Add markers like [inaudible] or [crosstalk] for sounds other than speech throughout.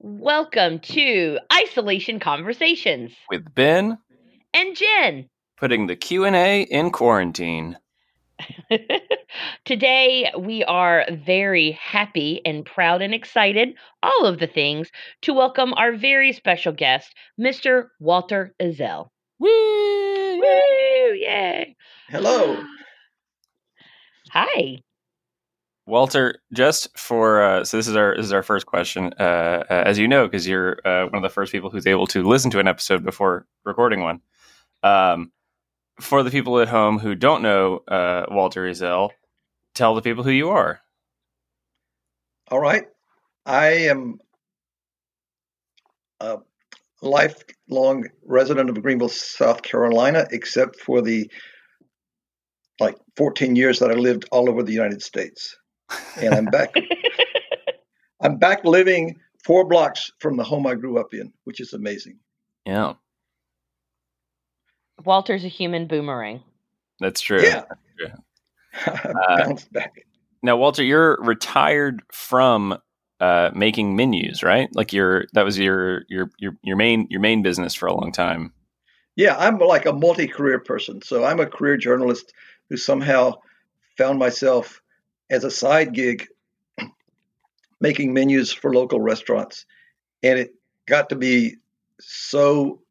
Welcome to Isolation Conversations with Ben and Jen. putting the Q&A in quarantine. [laughs] Today we are very happy and proud and excited, all of the things, to welcome our very special guest, Mr. Walter Ezell. Woo! Woo! Yay! Hello. Hi. Walter, just for uh, so this is our this is our first question. Uh, uh, as you know, because you're uh, one of the first people who's able to listen to an episode before recording one. Um, for the people at home who don't know uh, Walter Ezell, tell the people who you are. All right. I am a lifelong resident of Greenville, South Carolina, except for the like 14 years that I lived all over the United States. And I'm back. [laughs] I'm back living four blocks from the home I grew up in, which is amazing. Yeah, Walter's a human boomerang. that's true. Yeah. Yeah. I bounced back. Now, Walter, you're retired from uh, making menus, right? Like your that was your your your your main your main business for a long time. Yeah, I'm like a multi-career person. So I'm a career journalist who somehow found myself as a side gig making menus for local restaurants. And it got to be so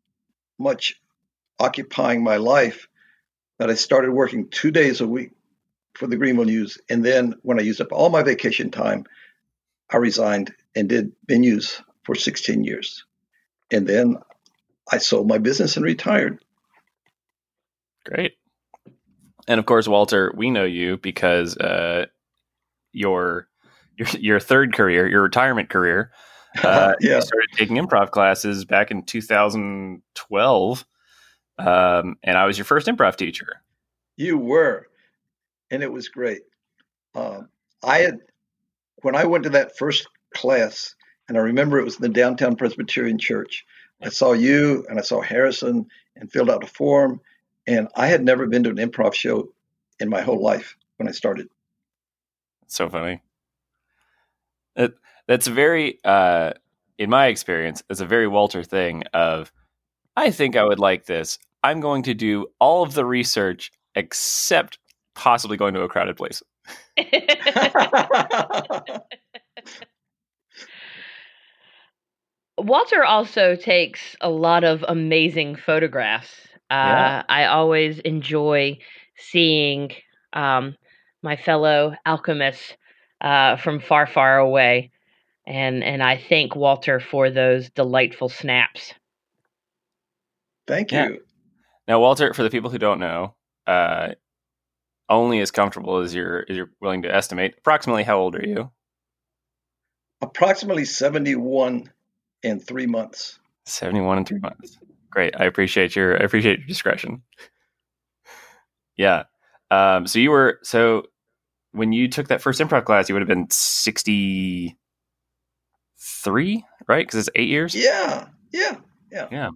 much occupying my life that I started working two days a week for the Greenville News. And then when I used up all my vacation time, I resigned and did menus for 16 years. And then I sold my business and retired. Great. And of course, Walter, we know you because uh, your your your third career, your retirement career, [laughs] uh, yeah. you started taking improv classes back in 2012, um, and I was your first improv teacher. You were, and it was great. Um, I had when I went to that first class, and I remember it was in the downtown Presbyterian Church. I saw you and I saw Harrison and filled out a form, and I had never been to an improv show in my whole life when I started. So funny. It, that's very, uh, in my experience, it's a very Walter thing of, I think I would like this. I'm going to do all of the research except possibly going to a crowded place. [laughs] Walter also takes a lot of amazing photographs. Uh, Yeah. I always enjoy seeing um, my fellow alchemists uh, from far, far away, and and I thank Walter for those delightful snaps. Thank Yeah. you. Now, Walter, for the people who don't know, uh, only as comfortable as you're as you're willing to estimate. Approximately, how old are you? Approximately 71 in three months. Seventy-one and three months. Great. I appreciate your I appreciate your discretion. Yeah. Um, so you were so when you took that first improv class, you would have been sixty-three, right? Because it's eight years. Yeah, yeah. Yeah, yeah.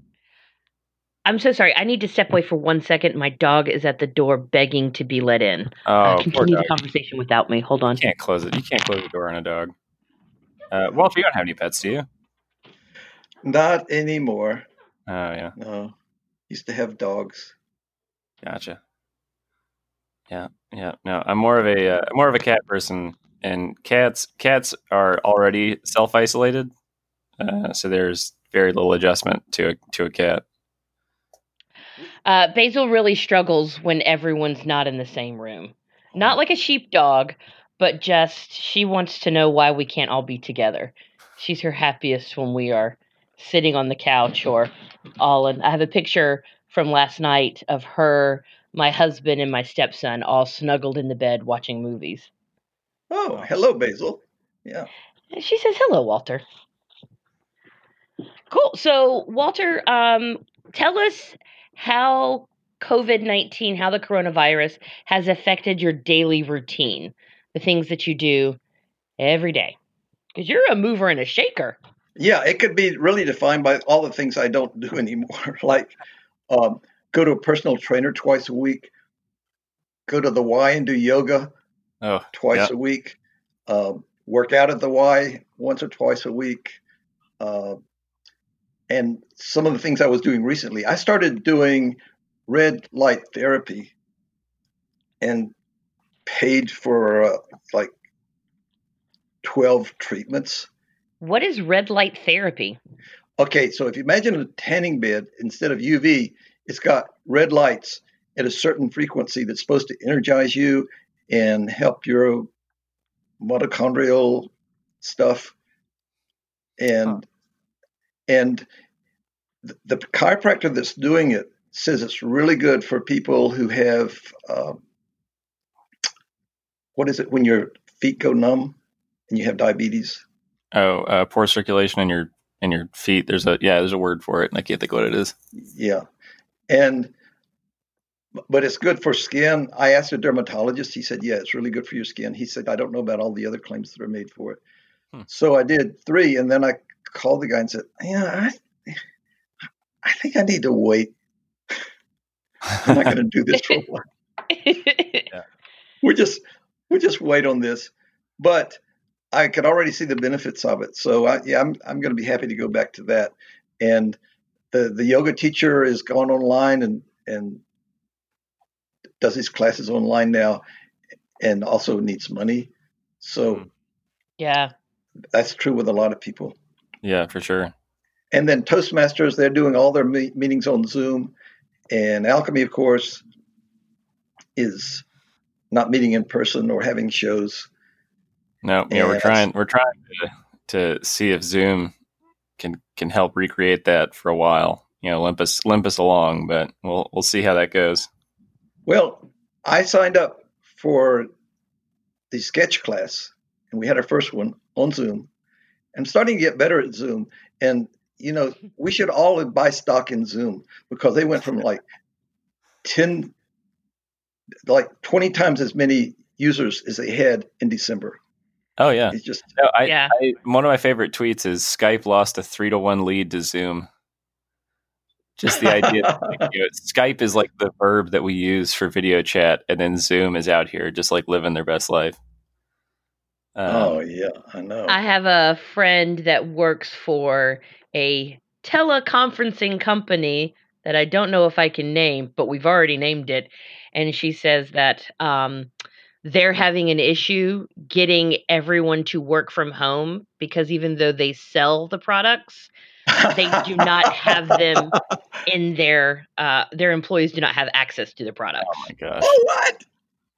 I'm so sorry. I need to step away for one second. My dog is at the door begging to be let in. Oh, uh, poor continue dog. the conversation without me. Hold on. You can't close it. You can't close the door on a dog. Uh, Walter, you don't have any pets, do you? Not anymore. Oh, yeah. No. Used to have dogs. Gotcha. Yeah, yeah. No, I'm more of a uh, more of a cat person, and cats cats are already self isolated, uh, so there's very little adjustment to a to a cat. Uh, Basil really struggles when everyone's not in the same room. Not like a sheepdog, but just she wants to know why we can't all be together. She's her happiest when we are sitting on the couch or all in. I have a picture from last night of her, my husband, and my stepson all snuggled in the bed watching movies. Oh, hello, Basil. Yeah. And she says, "Hello, Walter." Cool. So, Walter, um, tell us how COVID nineteen, how the coronavirus has affected your daily routine, the things that you do every day, because you're a mover and a shaker. Yeah, it could be really defined by all the things I don't do [laughs] anymore, [laughs] like um, go to a personal trainer twice a week, go to the Y and do yoga Oh, twice yeah. a week, um, work out at the Y once or twice a week, Uh, and some of the things I was doing recently, I started doing red light therapy and paid for uh, like 12 treatments. What is red light therapy? Okay, so if you imagine a tanning bed, instead of UV, it's got red lights at a certain frequency that's supposed to energize you and help your mitochondrial stuff. And huh. and the, the, chiropractor that's doing it says it's really good for people who have uh, what is it when your feet go numb and you have diabetes? Oh, uh, poor circulation in your in your feet. There's a yeah, there's a word for it, and I can't think what it is. Yeah, and but it's good for skin. I asked a dermatologist. He said, "Yeah, it's really good for your skin." He said, "I don't know about all the other claims that are made for it." Hmm. So I did three, and then I called the guy and said, "Yeah, I, I think I need to wait. I'm not going to do this for a while. [laughs] yeah. We just we just wait on this." But I could already see the benefits of it. So I, yeah, I'm I'm going to be happy to go back to that. And the the yoga teacher is gone online and and does his classes online now, and also needs money. So hmm. yeah, that's true with a lot of people. Yeah, for sure. And then Toastmasters, they're doing all their me- meetings on Zoom, and Alchemy, of course, is not meeting in person or having shows. No, yeah, we're trying we're trying to, to see if Zoom can help recreate that for a while. You know, limp us limp us along, but we'll we'll see how that goes. Well, I signed up for the sketch class, and we had our first one on Zoom. I'm starting to get better at Zoom, and you know, we should all buy stock in Zoom because they went from [laughs] like ten, like twenty times as many users as they had in December. Oh yeah, it's just no, I, yeah. I, one of my favorite tweets is Skype lost a three to one lead to Zoom. Just the idea that like, [laughs] you know, Skype is like the verb that we use for video chat, and then Zoom is out here just like living their best life. Um, oh yeah, I know. I have a friend that works for a teleconferencing company that I don't know if I can name, but we've already named it, and she says that um, they're having an issue getting everyone to work from home because even though they sell the products, they do not have them [laughs] in their uh, their employees do not have access to the products. Oh my gosh. Oh what?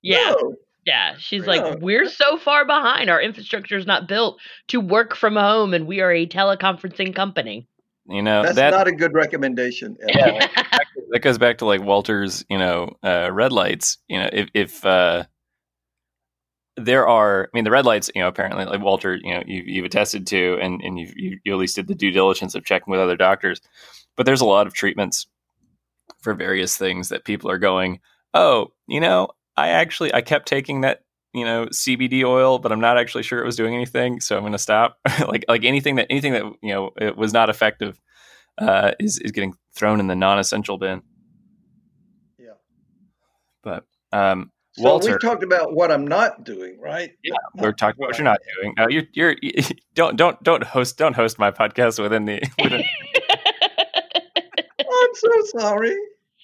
Yeah. No. Yeah, she's like, we're so far behind. Our infrastructure is not built to work from home, and we are a teleconferencing company. You know, that's that, not a good recommendation. yeah, [laughs] that goes back to like Walter's, you know, uh, red lights. You know, if if uh, there are, I mean, the red lights, you know, apparently, like Walter, you know, you, you've attested to, and, and you, you, you at least did the due diligence of checking with other doctors. But there's a lot of treatments for various things that people are going, oh, you know, I actually, I kept taking that, you know, CBD oil, but I'm not actually sure it was doing anything. So I'm going to stop. [laughs] like, like anything that, anything that, you know, it was not effective uh, is, is getting thrown in the non-essential bin. Yeah. But, um, so Walter, we talked about what I'm not doing, right? Yeah, we're talking about what you're not doing. Uh, you're, you're, you, [laughs] don't don't don't host don't host my podcast within the. Within... [laughs] I'm so sorry.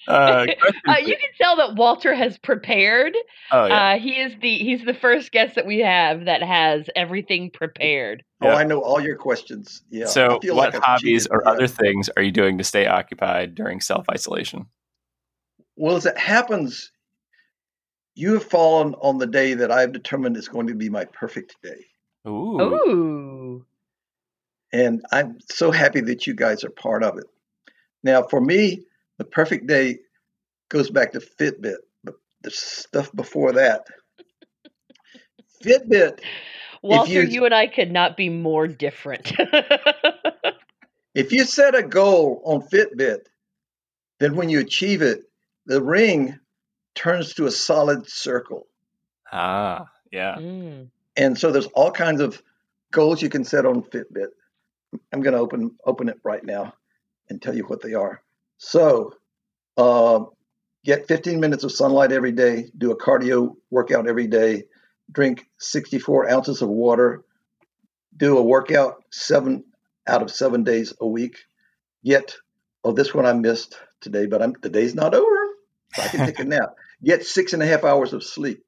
Uh, uh, you can tell that Walter has prepared. Oh yeah. Uh, he is the he's the first guest that we have that has everything prepared. Oh, I know all your questions. Yeah. So, what like hobbies or yeah. other things are you doing to stay occupied during self isolation? Well, as it happens, you have fallen on the day that I have determined is going to be my perfect day. Ooh. Ooh. And I'm so happy that you guys are part of it. Now, for me, the perfect day goes back to Fitbit, but the stuff before that. [laughs] Fitbit. Walter, you, you and I could not be more different. [laughs] if you set a goal on Fitbit, then when you achieve it, the ring turns to a solid circle. Ah, yeah. Mm. And so there's all kinds of goals you can set on Fitbit. I'm going to open open it right now and tell you what they are. So, uh, get 15 minutes of sunlight every day. Do a cardio workout every day. Drink 64 ounces of water. Do a workout seven out of seven days a week. Yet, oh, this one I missed today, but I'm, the day's not over. So I can take a nap. Get six and a half hours of sleep.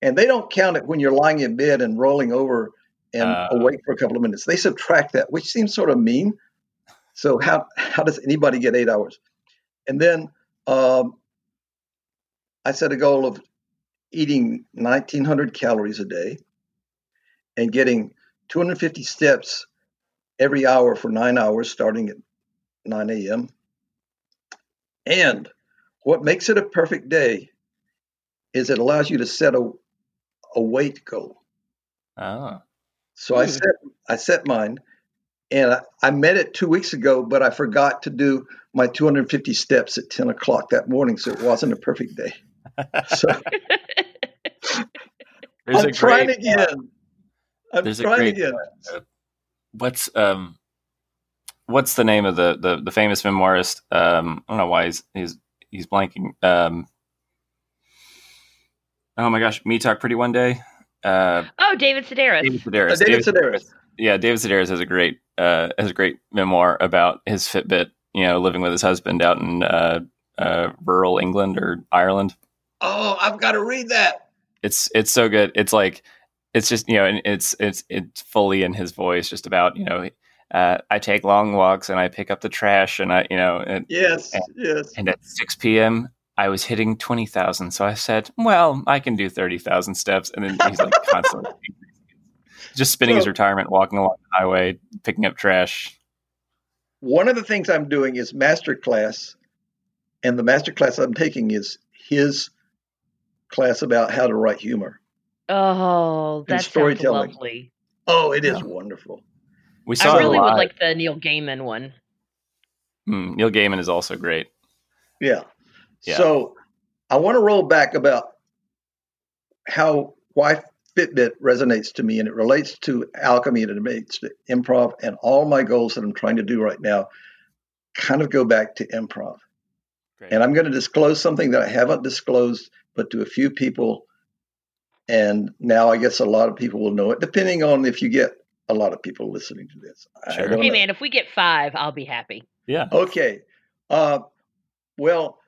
And they don't count it when you're lying in bed and rolling over and Uh. awake for a couple of minutes. They subtract that, which seems sort of mean. So how how does anybody get eight hours? And then um, I set a goal of eating 1,900 calories a day and getting 250 steps every hour for nine hours, starting at 9 a.m. And what makes it a perfect day is it allows you to set a, a weight goal. Oh. So I Hmm. set I set mine, and I, I met it two weeks ago, but I forgot to do my 250 steps at 10 o'clock that morning, so it wasn't a perfect day. [laughs] So I'm a trying great, again. I'm trying great, again. what's um what's the name of the the, the famous memoirist um i don't know why he's he's he's blanking um oh my gosh me talk pretty one day uh oh, David Sedaris. david sedaris Uh, David Sedaris. yeah david sedaris has a great uh has a great memoir about his fitbit you know living with his husband out in uh uh rural england or ireland Oh, I've got to read that. it's it's so good. It's like it's just you know, and it's it's it's fully in his voice, just about you know, uh, I take long walks and I pick up the trash and I you know, and, Yes, yes. and at six p.m. I was hitting twenty thousand, so I said, well, I can do thirty thousand steps, and then he's like constantly [laughs] just spinning his retirement, walking along the highway, picking up trash. One of the things I'm doing is master class, and the master class I'm taking is his class about how to write humor. Oh, And that sounds storytelling. lovely. Oh, it is Yeah. wonderful. We saw I it really would like the Neil Gaiman one. Hmm, Neil Gaiman is also great. Yeah. Yeah. So I want to roll back about how why Fitbit resonates to me, and it relates to alchemy and it relates to improv, and all my goals that I'm trying to do right now kind of go back to improv. Great. And I'm going to disclose something that I haven't disclosed, but to a few people. And now I guess a lot of people will know it, depending on if you get a lot of people listening to this. I Sure. Hey know. man, if we get five, I'll be happy. yeah. Okay. Uh, well,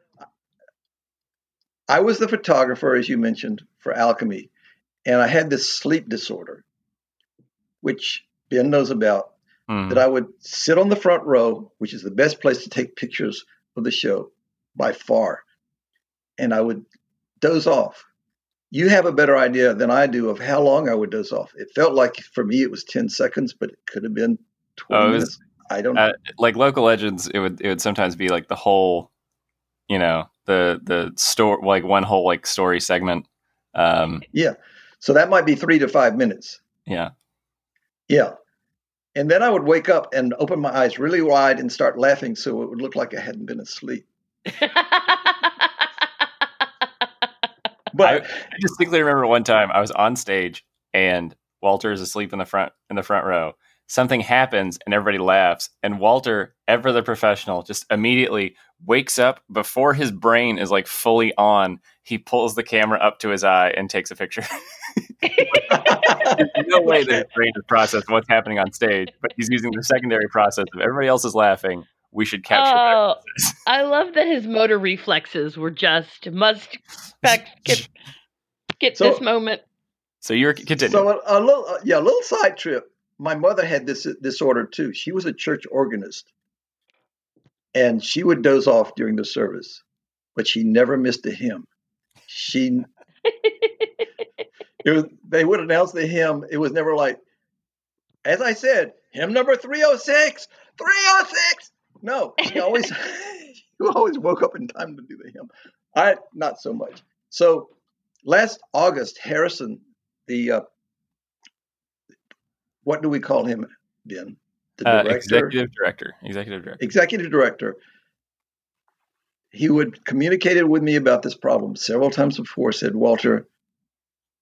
I was the photographer, as you mentioned, for Alchemy, and I had this sleep disorder, which Ben knows about. Hmm. That I would sit on the front row, which is the best place to take pictures of the show by far, and I would doze off. You have a better idea than I do of how long I would doze off. It felt like for me it was 10 seconds, but it could have been 20 Oh, was- minutes. I don't know. uh, like local legends it would it would sometimes be like the whole you know the the store like one whole like story segment um Yeah. So that might be three to five minutes. yeah Yeah. And then I would wake up and open my eyes really wide and start laughing so it would look like I hadn't been asleep. [laughs] [laughs] But I distinctly remember one time I was on stage and Walter is asleep in the front in the front row. Something happens and everybody laughs, and Walter, ever the professional, just immediately wakes up before his brain is like fully on. He pulls the camera up to his eye and takes a picture. [laughs] No way that his brain has processed what's happening on stage, but he's using the secondary process of everybody else is laughing. We should capture that. oh, [laughs] I love that his motor reflexes were just must back get get So- this moment. So you're continue. so a, a little, uh, yeah, a little side trip. My mother had this disorder too. She was a church organist, and she would doze off during the service, but she never missed a hymn. She, [laughs] it was, they would announce the hymn. It was never like, as I said, hymn number 306, 306. No, she always, [laughs] [laughs] she always woke up in time to do the hymn. I, not so much. So last August, Harrison, the, uh, what do we call him, Ben? The uh, director, executive director. Executive director. executive director. He would communicated with me about this problem several times before. Said Walter,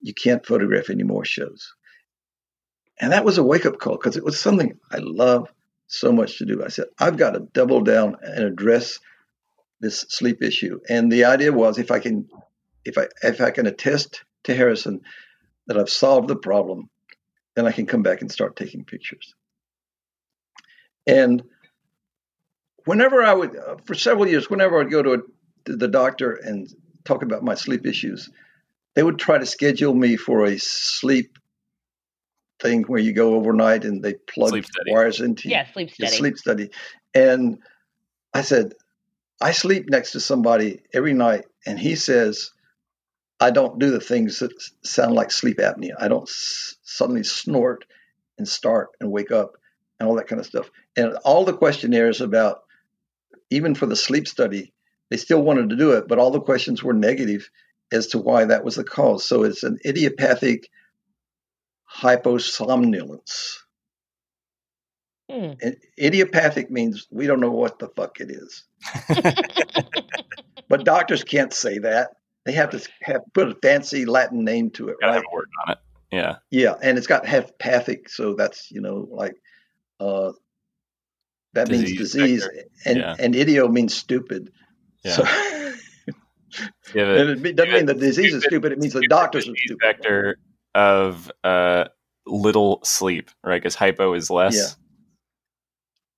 you can't photograph any more shows, and that was a wake up call because it was something I love so much to do. I said I've got to double down and address this sleep issue, and the idea was if I can, if I if I can attest to Harrison that I've solved the problem, then I can come back and start taking pictures. And whenever I would, uh, for several years, whenever I'd go to, a, to the doctor and talk about my sleep issues, they would try to schedule me for a sleep thing where you go overnight and they plug wires into you. Yeah, sleep Yeah, study. sleep study. And I said, I sleep next to somebody every night, and he says, I don't do the things that sound like sleep apnea. I don't s- suddenly snort and start and wake up and all that kind of stuff. And all the questionnaires about, even for the sleep study, they still wanted to do it, but all the questions were negative as to why that was the cause. So it's an idiopathic hyposomnolence. Hmm. And idiopathic means we don't know what the fuck it is. [laughs] But doctors can't say that. They have to have put a fancy Latin name to it, Gotta right? have a word on it. Yeah. Yeah, and it's got pathic, so that's you know like uh, that means Disease disease, vector. and Yeah. and idio means stupid. Yeah. So You [laughs] have and it doesn't mean the have disease is stupid- stupid. It means the stupid doctors are stupid. Vector of uh, little sleep, right? Because hypo is less. Yeah.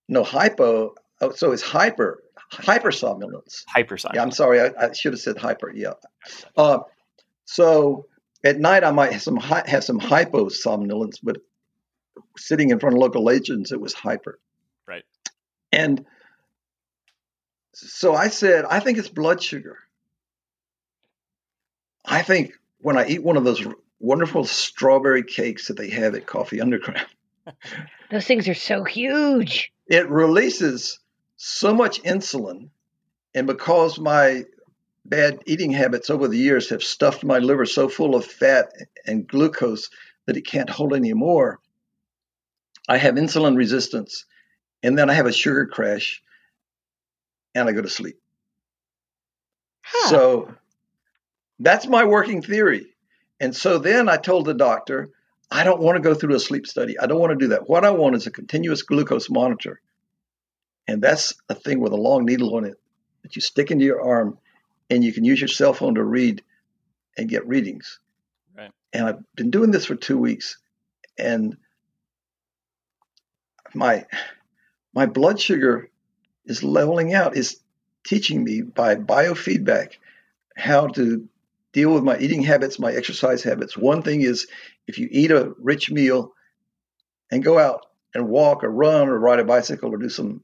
No hypo. Oh, so it's hyper hypersomnolence. Hypersomnolence. Yeah, I'm sorry. I, I should have said hyper. Yeah. Uh, so at night I might have some have some hyposomnolence, but sitting in front of local legends, it was hyper. Right. And so I said, I think it's blood sugar. I think when I eat one of those wonderful strawberry cakes that they have at Coffee Underground, [laughs] Those things are so huge. it releases so much insulin. And because my bad eating habits over the years have stuffed my liver so full of fat and glucose that it can't hold any more, I have insulin resistance. And then I have a sugar crash and I go to sleep. Huh. So that's my working theory. And so then I told the doctor, I don't want to go through a sleep study. I don't want to do that. What I want is a continuous glucose monitor. And that's a thing with a long needle on it that you stick into your arm and you can use your cell phone to read and get readings. Right. And I've been doing this for two weeks and my my blood sugar is leveling out, is teaching me by biofeedback how to deal with my eating habits, my exercise habits. One thing is if you eat a rich meal and go out and walk or run or ride a bicycle or do some,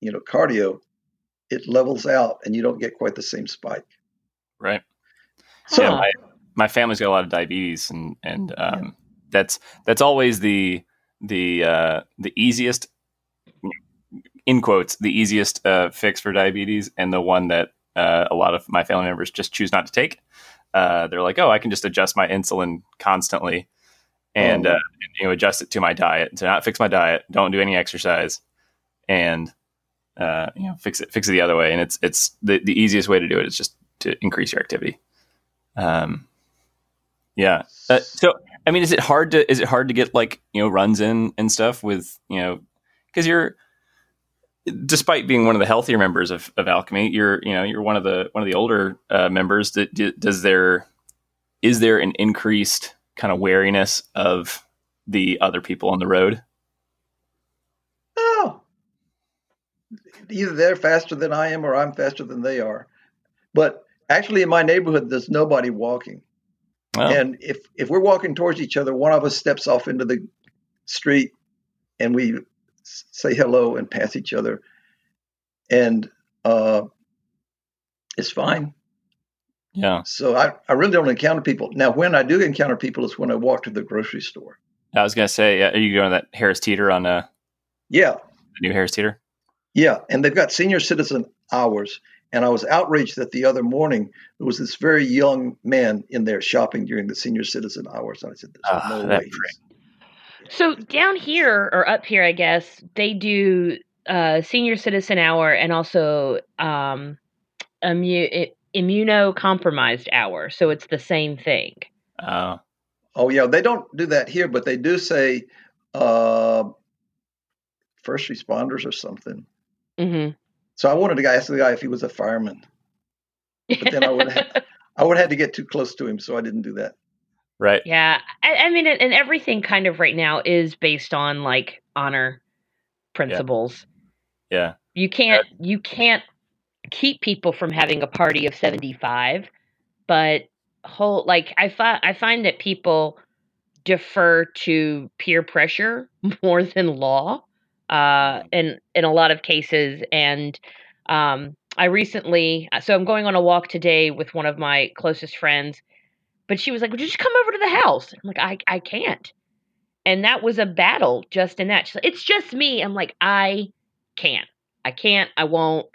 you know, cardio, it levels out and you don't get quite the same spike. Right. So Yeah, my, my family's got a lot of diabetes, and and um, that's that's always the the uh, the easiest in quotes the easiest uh, fix for diabetes, and the one that uh, a lot of my family members just choose not to take. Uh, they're like, oh, I can just adjust my insulin constantly, and, Oh. uh, and you know adjust it to my diet to not fix my diet. Don't do any exercise, and uh, you know fix it fix it the other way. And it's it's the the easiest way to do it is just to increase your activity. Um, yeah. Uh, so, I mean, is it hard to is it hard to get like you know runs in and stuff with you know because you're despite being one of the healthier members of, of Alchemy, you're you know you're one of the one of the older uh, members. That does there is there an increased kind of wariness of the other people on the road? Oh, either they're faster than I am or I'm faster than they are. But actually, in my neighborhood, there's nobody walking. Well, And if if we're walking towards each other, one of us steps off into the street, and we say hello and pass each other, and uh, it's fine. yeah. So I, I really don't encounter people. Now, when I do encounter people, is when I walk to the grocery store. I was gonna say, uh, are you going to that Harris Teeter on uh, Yeah, the new Harris Teeter? Yeah, and they've got senior citizen hours. And I was outraged that the other morning there was this very young man in there shopping during the senior citizen hours. And I said, "There's Ah, no way." he's- So down here or up here, I guess they do uh, senior citizen hour and also um, immu- immunocompromised hour. So it's the same thing. Oh, Oh yeah, they don't do that here, but they do say uh, first responders or something. hmm So I wanted to ask the guy if he was a fireman. But then I would [laughs] have, I would have had to get too close to him, so I didn't do that. Right. yeah, I, I mean, and and everything kind of right now is based on like honor principles. Yeah. You can't you can't keep people from having a party of 75, but whole like I find I find that people defer to peer pressure [laughs] more than law uh in in a lot of cases and um I recently so I'm going on a walk today with one of my closest friends but she was like would you just come over to the house I'm like I I can't and that was a battle just in that She's like, it's just me I'm like I can't I can't I won't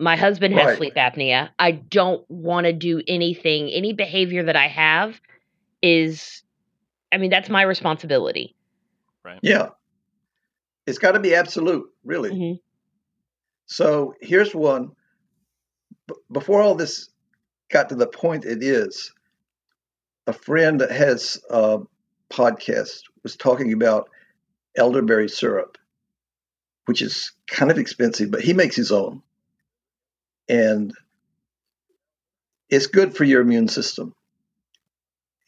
my husband has Right. sleep apnea I don't want to do anything any behavior that I have is I mean that's my responsibility Right. Yeah. It's got to be absolute, really. Mhm. So here's one. B- before all this got to the point it is, a friend that has a podcast was talking about elderberry syrup, which is kind of expensive, but he makes his own. And it's good for your immune system.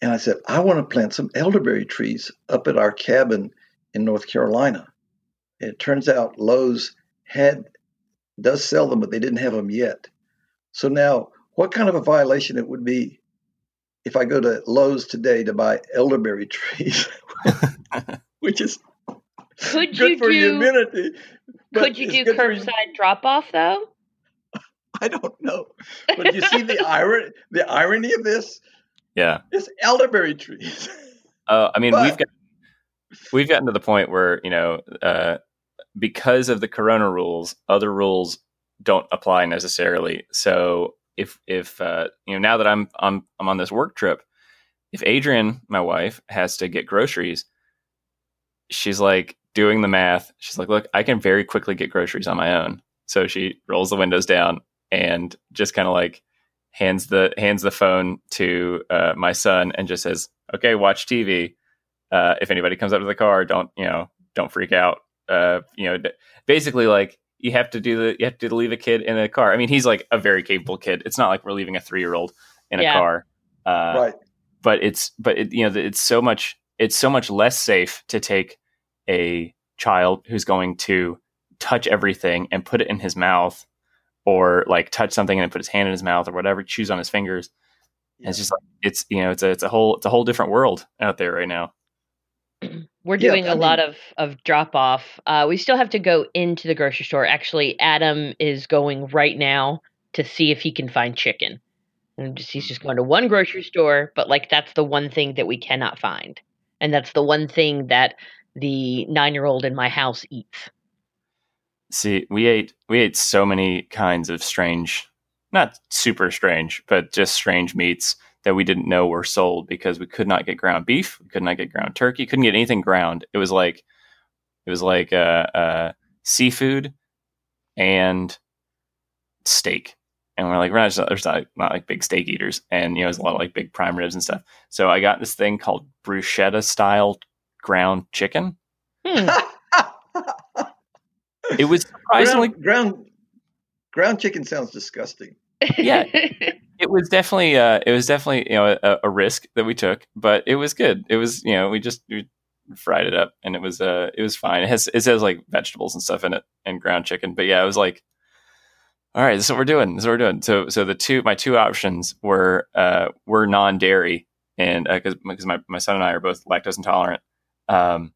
And I said, I want to plant some elderberry trees up at our cabin in North Carolina. And it turns out Lowe's had does sell them, but they didn't have them yet. So now, what kind of a violation it would be if I go to Lowe's today to buy elderberry trees, [laughs] which is Could good you for do immunity. could you do curbside drop off though? I don't know, but you see the irony. The irony of this Yeah. is elderberry trees. Uh, I mean, we've got we've gotten to the point where you know, uh, because of the Corona rules, other rules don't apply necessarily. So if if uh, you know now that I'm I'm I'm on this work trip, if Adrian, my wife, has to get groceries, she's like doing the math. She's like, "Look, I can very quickly get groceries on my own." So she rolls the windows down and just kind of like hands the hands the phone to uh, my son and just says, "Okay, watch TV. Uh, if anybody comes up to the car, don't you know, don't freak out. Uh, you know, basically like." You have to do the. You have to leave a kid in a car. I mean, he's like a very capable kid. It's not like we're leaving a three year old in a car. Uh, right. but it's but it, you know it's so much it's so much less safe to take a child who's going to touch everything and put it in his mouth or like touch something and put his hand in his mouth or whatever choose on his fingers And it's just like it's you know it's a it's a whole it's a whole different world out there right now [clears throat] We're doing I a lot mean- of of drop off. Uh, we still have to go into the grocery store. Actually, Adam is going right now to see if he can find chicken. And just, he's just going to one grocery store, but like that's the one thing that we cannot find, and that's the one thing that the nine year old in my house eats. see we ate we ate so many kinds of strange not super strange but just strange meats that we didn't know were sold because we could not get ground beef we could not get ground turkey couldn't get anything ground it was like it was like uh, uh, seafood and steak and we're like we're not, there's not, not like big steak eaters and you know there's a lot of like big prime ribs and stuff so i got this thing called bruschetta style ground chicken Hmm. it was surprisingly ground, ground ground chicken sounds disgusting. Yeah. [laughs] it was definitely uh it was definitely you know a, a risk that we took but it was good. It was you know we just we fried it up and it was uh it was fine. It has it has like vegetables and stuff in it and ground chicken but yeah it was like all right this is what we're doing this is what we're doing. So so the two my two options were uh were non-dairy and because because my, my son and i are both lactose intolerant um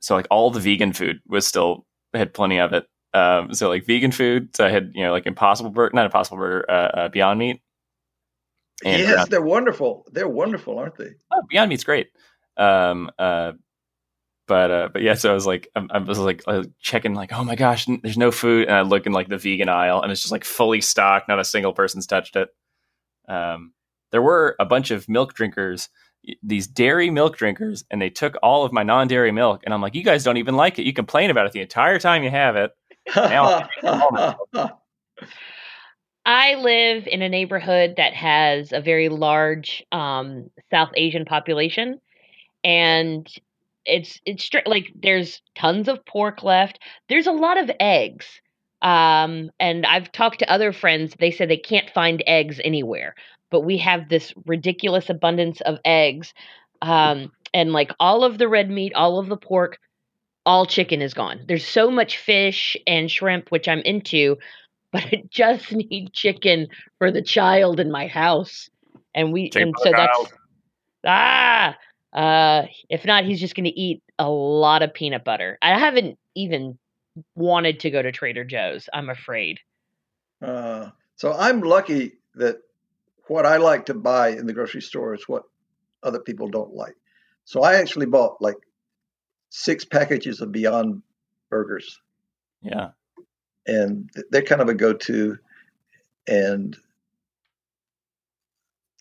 so like all the vegan food was still had plenty of it um so like vegan food so i had you know like impossible burger not impossible burger uh, uh beyond meat and yes, they're wonderful. They're wonderful, aren't they? oh, Beyond Meat's great. Um, uh, but uh, but yeah, so I was like, I, I was like checking, like, oh my gosh, n- there's no food, and I look in like the vegan aisle, and it's just like fully stocked. Not a single person's touched it. Um, there were a bunch of milk drinkers, these dairy milk drinkers, and they took all of my non-dairy milk, and I'm like, you guys don't even like it. You complain about it the entire time you have it. [laughs] [laughs] I live in a neighborhood that has a very large um, South Asian population, and it's it's stri- like there's tons of pork left. There's a lot of eggs, um, and I've talked to other friends. They said they can't find eggs anywhere, but we have this ridiculous abundance of eggs, um, and like all of the red meat, all of the pork. all chicken is gone. There's so much fish and shrimp, which I'm into, [laughs] but I just [laughs] need chicken for the child in my house. And we Chicken and for so the that's child. ah uh if not he's just gonna eat a lot of peanut butter. I haven't even wanted to go to Trader Joe's, I'm afraid. Uh, so I'm lucky that what I like to buy in the grocery store is what other people don't like. So I actually bought like six packages of Beyond Burgers, Yeah. And they're kind of a go-to. And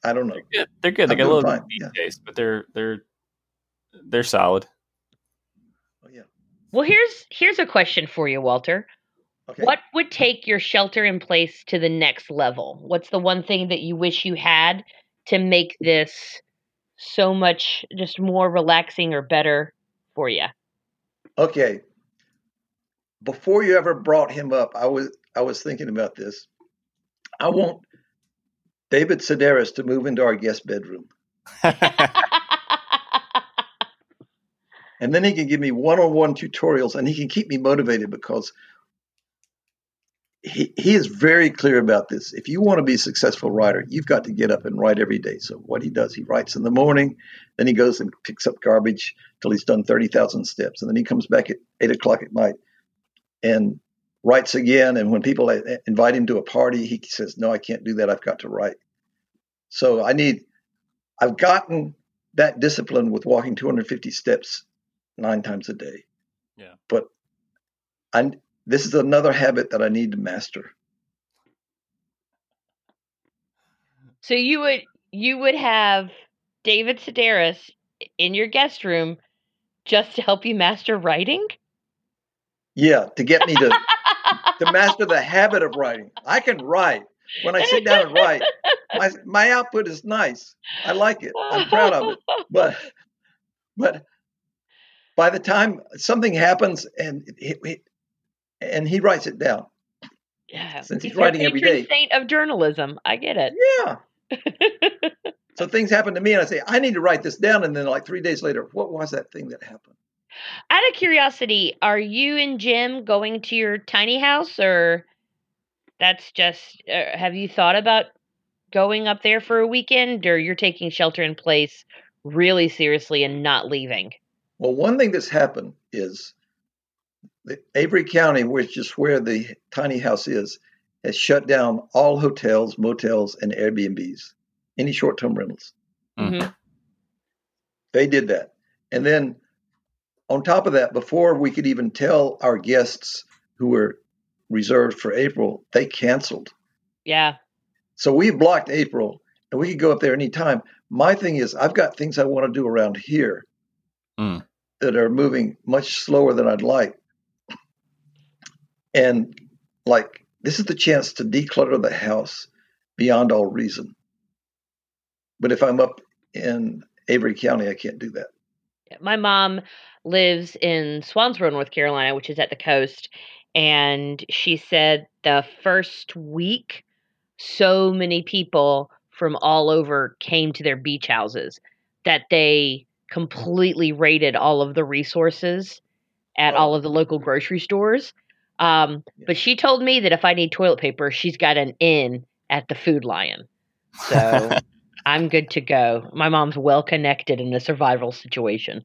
I don't know. They're good. They're good. They I'm got a little fine, meat yeah. taste, but they're they're they're solid. Oh, yeah. Well here's here's a question for you, Walter. Okay. What would take your shelter in place to the next level? What's the one thing that you wish you had to make this so much just more relaxing or better for you? Okay. Before you ever brought him up, I was I was thinking about this. I want David Sedaris to move into our guest bedroom, [laughs] and then he can give me one-on-one tutorials, and he can keep me motivated because he he is very clear about this. If you want to be a successful writer, you've got to get up and write every day. So what he does, he writes in the morning, then he goes and picks up garbage till he's done thirty thousand steps, and then he comes back at eight o'clock at night and writes again. And when people uh, invite him to a party, he says, "No, I can't do that. I've got to write." So I need. I've gotten that discipline with walking 250 steps nine times a day. Yeah. But I this is another habit that I need to master. so you would you would have David Sedaris in your guest room just to help you master writing? Yeah, to get me to [laughs] to master the habit of writing. I can write. When I sit down and write, my my output is nice. I like it. I'm proud of it. But but by the time something happens and it, it, and he writes it down. Yeah. Since he's your writing every day. saint of journalism. I get it. Yeah. [laughs] So things happen to me and I say, I need to write this down. And then like three days later, what was that thing that happened? Out of curiosity, are you and Jim going to your tiny house or that's just uh, have you thought about going up there for a weekend or you're taking shelter in place really seriously and not leaving? Well, one thing that's happened is that Avery County, which is where the tiny house is, has shut down all hotels, motels, and Airbnbs, any short term rentals. Mhm. Mhm. They did that. And then on top of that, before we could even tell our guests who were reserved for April, they canceled. Yeah. So we blocked April and we could go up there anytime. My thing is, I've got things I want to do around here Mm. that are moving much slower than I'd like. And like, this is the chance to declutter the house beyond all reason. But if I'm up in Avery County, I can't do that. My mom lives in Swansboro, North Carolina, which is at the coast. And she said the first week, so many people from all over came to their beach houses that they completely raided all of the resources at Oh. all of the local grocery stores. Um, But she told me that if I need toilet paper, she's got an in at the Food Lion. So [laughs] I'm good to go. My mom's well connected in a survival situation.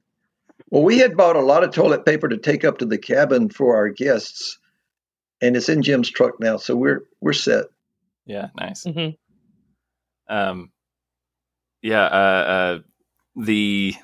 Well, we had bought a lot of toilet paper to take up to the cabin for our guests, and it's in Jim's truck now, so we're we're set. yeah, nice. hmm Um, yeah, uh, uh, the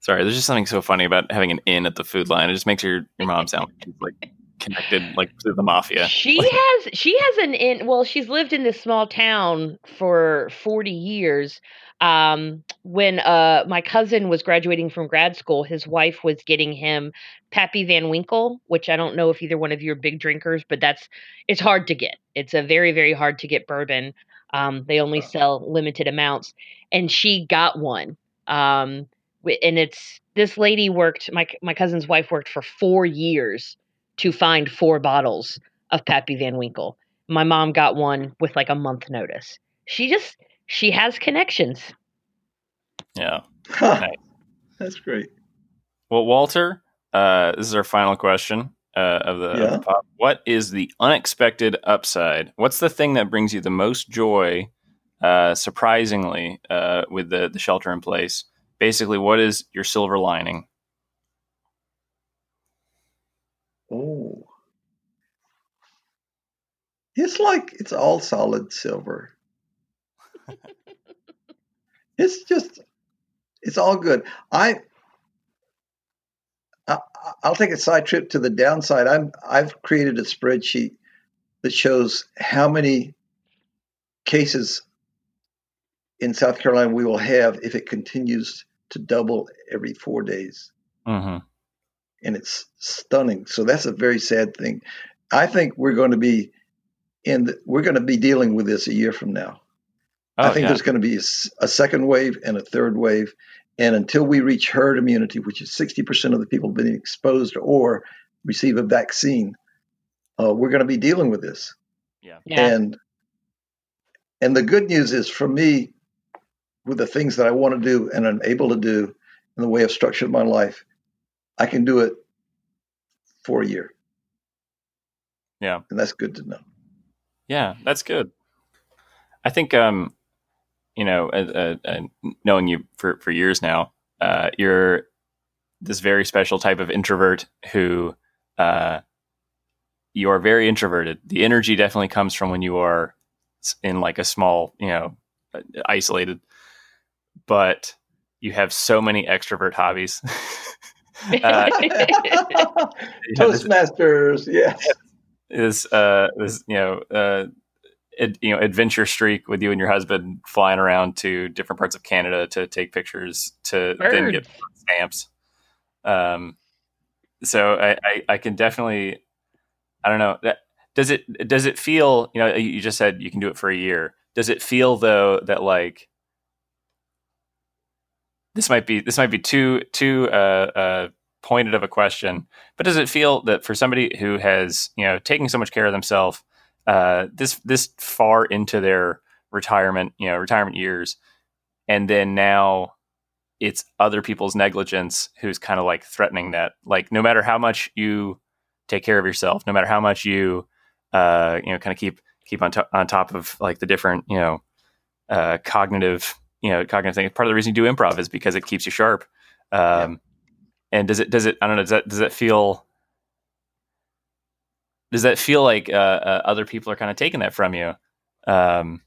sorry, there's just something so funny about having an in at the Food Lion. It just makes your your mom sound like connected, like to the mafia. She has she has an in well, she's lived in this small town for 40 years. Um when uh my cousin was graduating from grad school, his wife was getting him Pappy Van Winkle, which I don't know if either one of you are big drinkers, but that's it's hard to get. It's a very very hard to get bourbon. Um they only sell limited amounts and she got one. Um and it's this lady worked my my cousin's wife worked for 4 years to find four bottles of Pappy Van Winkle. My mom got one with like a month notice. She just she has connections. Yeah. That's great. Well, Walter, uh, this is our final question uh, of the, Yeah. of the pod. What is the unexpected upside? What's the thing that brings you the most joy, uh, surprisingly, uh, with the, the shelter in place? Basically, what is your silver lining? Oh. It's like it's all solid silver. it's just it's all good. I, I I'll take a side trip to the downside. I'm I've created a spreadsheet that shows how many cases in South Carolina we will have if it continues to double every 4 days Mm-hmm. and it's stunning. So that's a very sad thing. I think we're going to be in. The, we're going to be dealing with this a year from now. Oh, I think yeah. there's going to be a second wave and a third wave, and until we reach herd immunity, which is 60% of the people being exposed or receive a vaccine, uh, we're going to be dealing with this. yeah. Yeah. And and the good news is for me, with the things that I want to do and I'm able to do in the way of structure of my life, I can do it for a year. Yeah. And that's good to know. Yeah, that's good. I think, um, you know, uh, uh, uh, knowing you for, for years now, uh, you're this very special type of introvert who, uh, you are very introverted. The energy definitely comes from when you are in like a small, you know, uh, isolated, but you have so many extrovert hobbies. [laughs] uh, [laughs] Toastmasters, yes. Is uh this you know uh ad, you know adventure streak with you and your husband flying around to different parts of Canada to take pictures to then get stamps. Um, so I, I I can definitely I don't know that does it does it feel you know you just said you can do it for a year. Does it feel though that like this might be this might be too too uh, uh, pointed of a question, but does it feel that for somebody who has you know taking so much care of themselves uh, this this far into their retirement you know retirement years, and then now it's other people's negligence who's kind of like threatening that like no matter how much you take care of yourself, no matter how much you uh, you know kind of keep keep on to- on top of like the different you know uh, cognitive you know cognitive things. Part of the reason you do improv is because it keeps you sharp. Um, And does it does it I don't know does that does that feel does that feel like uh, uh, other people are kind of taking that from you? Um,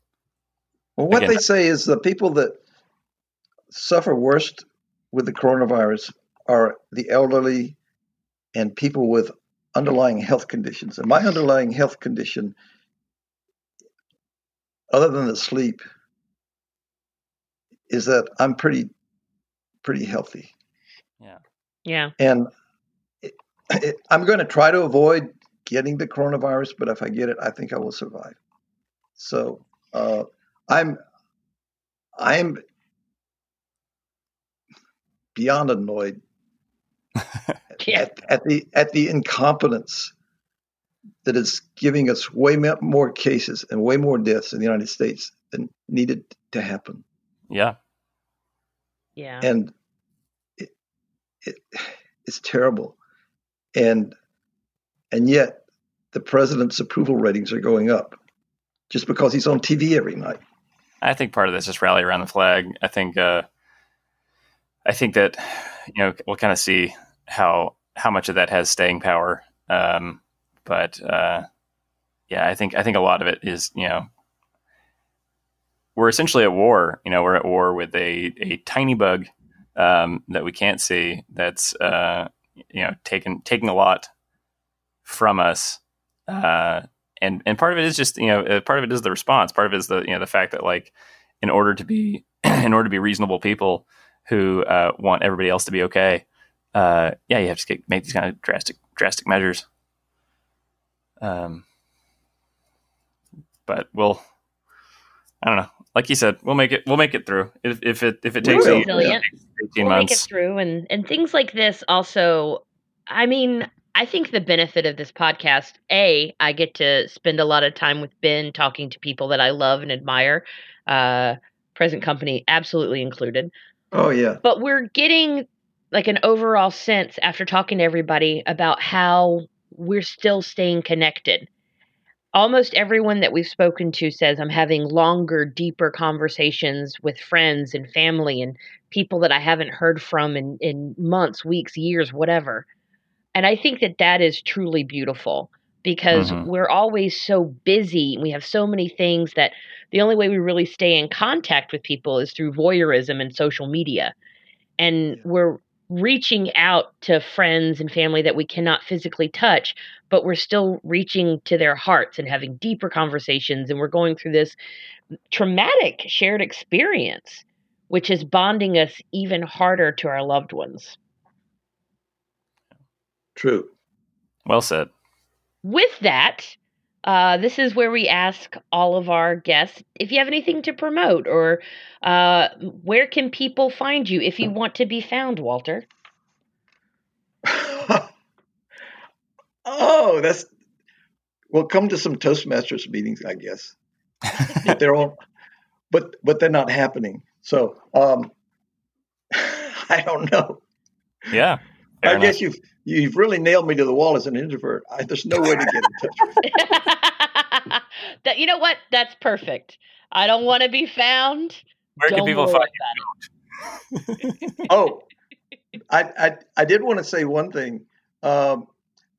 Well, what Again- they say is the people that suffer worst with the coronavirus are the elderly and people with underlying health conditions. And my underlying health condition, other than the sleep, is that I'm pretty, pretty healthy. Yeah. And it, it, I'm going to try to avoid getting the coronavirus, but if I get it, I think I will survive. So uh, I'm I'm beyond annoyed [laughs] Yeah. at, at the at the incompetence that is giving us way more cases and way more deaths in the United States than needed to happen. yeah, Yeah. and it, it it's terrible and and yet the president's approval ratings are going up just because he's on TV every night. I think part of this is rally around the flag. I think uh, I think that you know we'll kind of see how how much of that has staying power. Um, but uh, yeah, I think I think a lot of it is you know we're essentially at war. You know, we're at war with a a tiny bug um, that we can't see. That's uh, you know taking taking a lot from us. Uh, and and part of it is just you know uh, part of it is the response. Part of it is the you know the fact that like in order to be [clears throat] in order to be reasonable people who uh, want everybody else to be okay, uh, yeah, you have to get, make these kind of drastic drastic measures. Um, but we'll, I don't know. Like you said, we'll make it. We'll make it through. If, if it if it We takes will. a- Resilient. eighteen we'll make it through and and things like this also i mean i think the benefit of this podcast a i get to spend a lot of time with ben talking to people that i love and admire uh present company absolutely included Oh yeah, but we're getting like an overall sense after talking to everybody about how we're still staying connected. Almost everyone that we've spoken to says I'm having longer, deeper conversations with friends and family and people that I haven't heard from in, in months, weeks, years, whatever. And I think that that is truly beautiful because Mhm. we're always so busy. We have so many things that the only way we really stay in contact with people is through voyeurism and social media. And we're reaching out to friends and family that we cannot physically touch, but we're still reaching to their hearts and having deeper conversations. And we're going through this traumatic shared experience, which is bonding us even harder to our loved ones. True. Well said. With that, uh, this is where we ask all of our guests if you have anything to promote or uh, where can people find you if you want to be found, Walter? [laughs] oh, that's well. Come to some Toastmasters meetings, I guess. But they're all, but but they're not happening. So um, [laughs] I don't know. Yeah. I enough. guess you've you've really nailed me to the wall as an introvert. I, there's no way to get in touch with. [laughs] me. that you know what? That's perfect. I don't want to be found. Where can Don't people worry find about it. [laughs] Oh, [laughs] I, I I did want to say one thing. Um,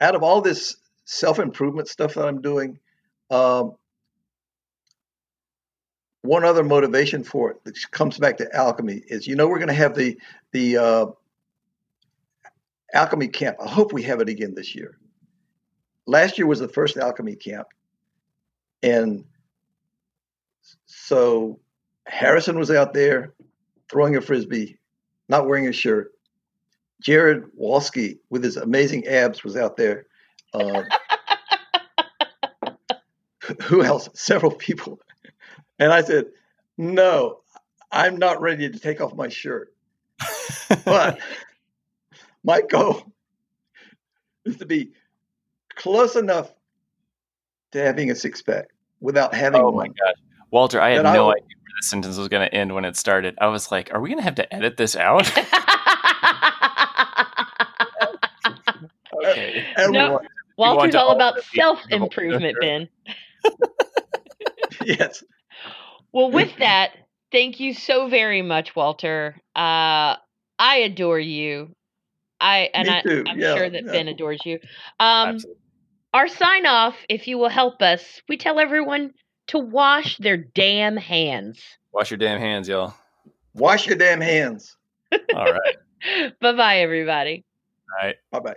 out of all this self improvement stuff that I'm doing, um, one other motivation for it that comes back to alchemy is you know we're going to have the the uh, alchemy camp. I hope we have it again this year. Last year was the first alchemy camp, and so Harrison was out there throwing a frisbee, not wearing a shirt. Jared Walski with his amazing abs was out there. Uh, [laughs] who else? Several people. And I said, No, I'm not ready to take off my shirt. But [laughs] my goal is to be close enough to having a six pack without having oh my one. gosh. Walter, I had That I no will- idea where the sentence was going to end when it started. I was like, are we going to have to edit this out? [laughs] okay. No. Walter's all all about self improvement. Ben. [laughs] yes. Well, with that, thank you so very much, Walter. Uh, I adore you. I and Me I, I'm yeah, sure that yeah. Ben adores you. Um, Absolutely. Our sign off, if you will help us, we tell everyone to wash their damn hands. Wash your damn hands, y'all. Wash your damn hands. All right. [laughs] bye bye, everybody. All right. Bye bye.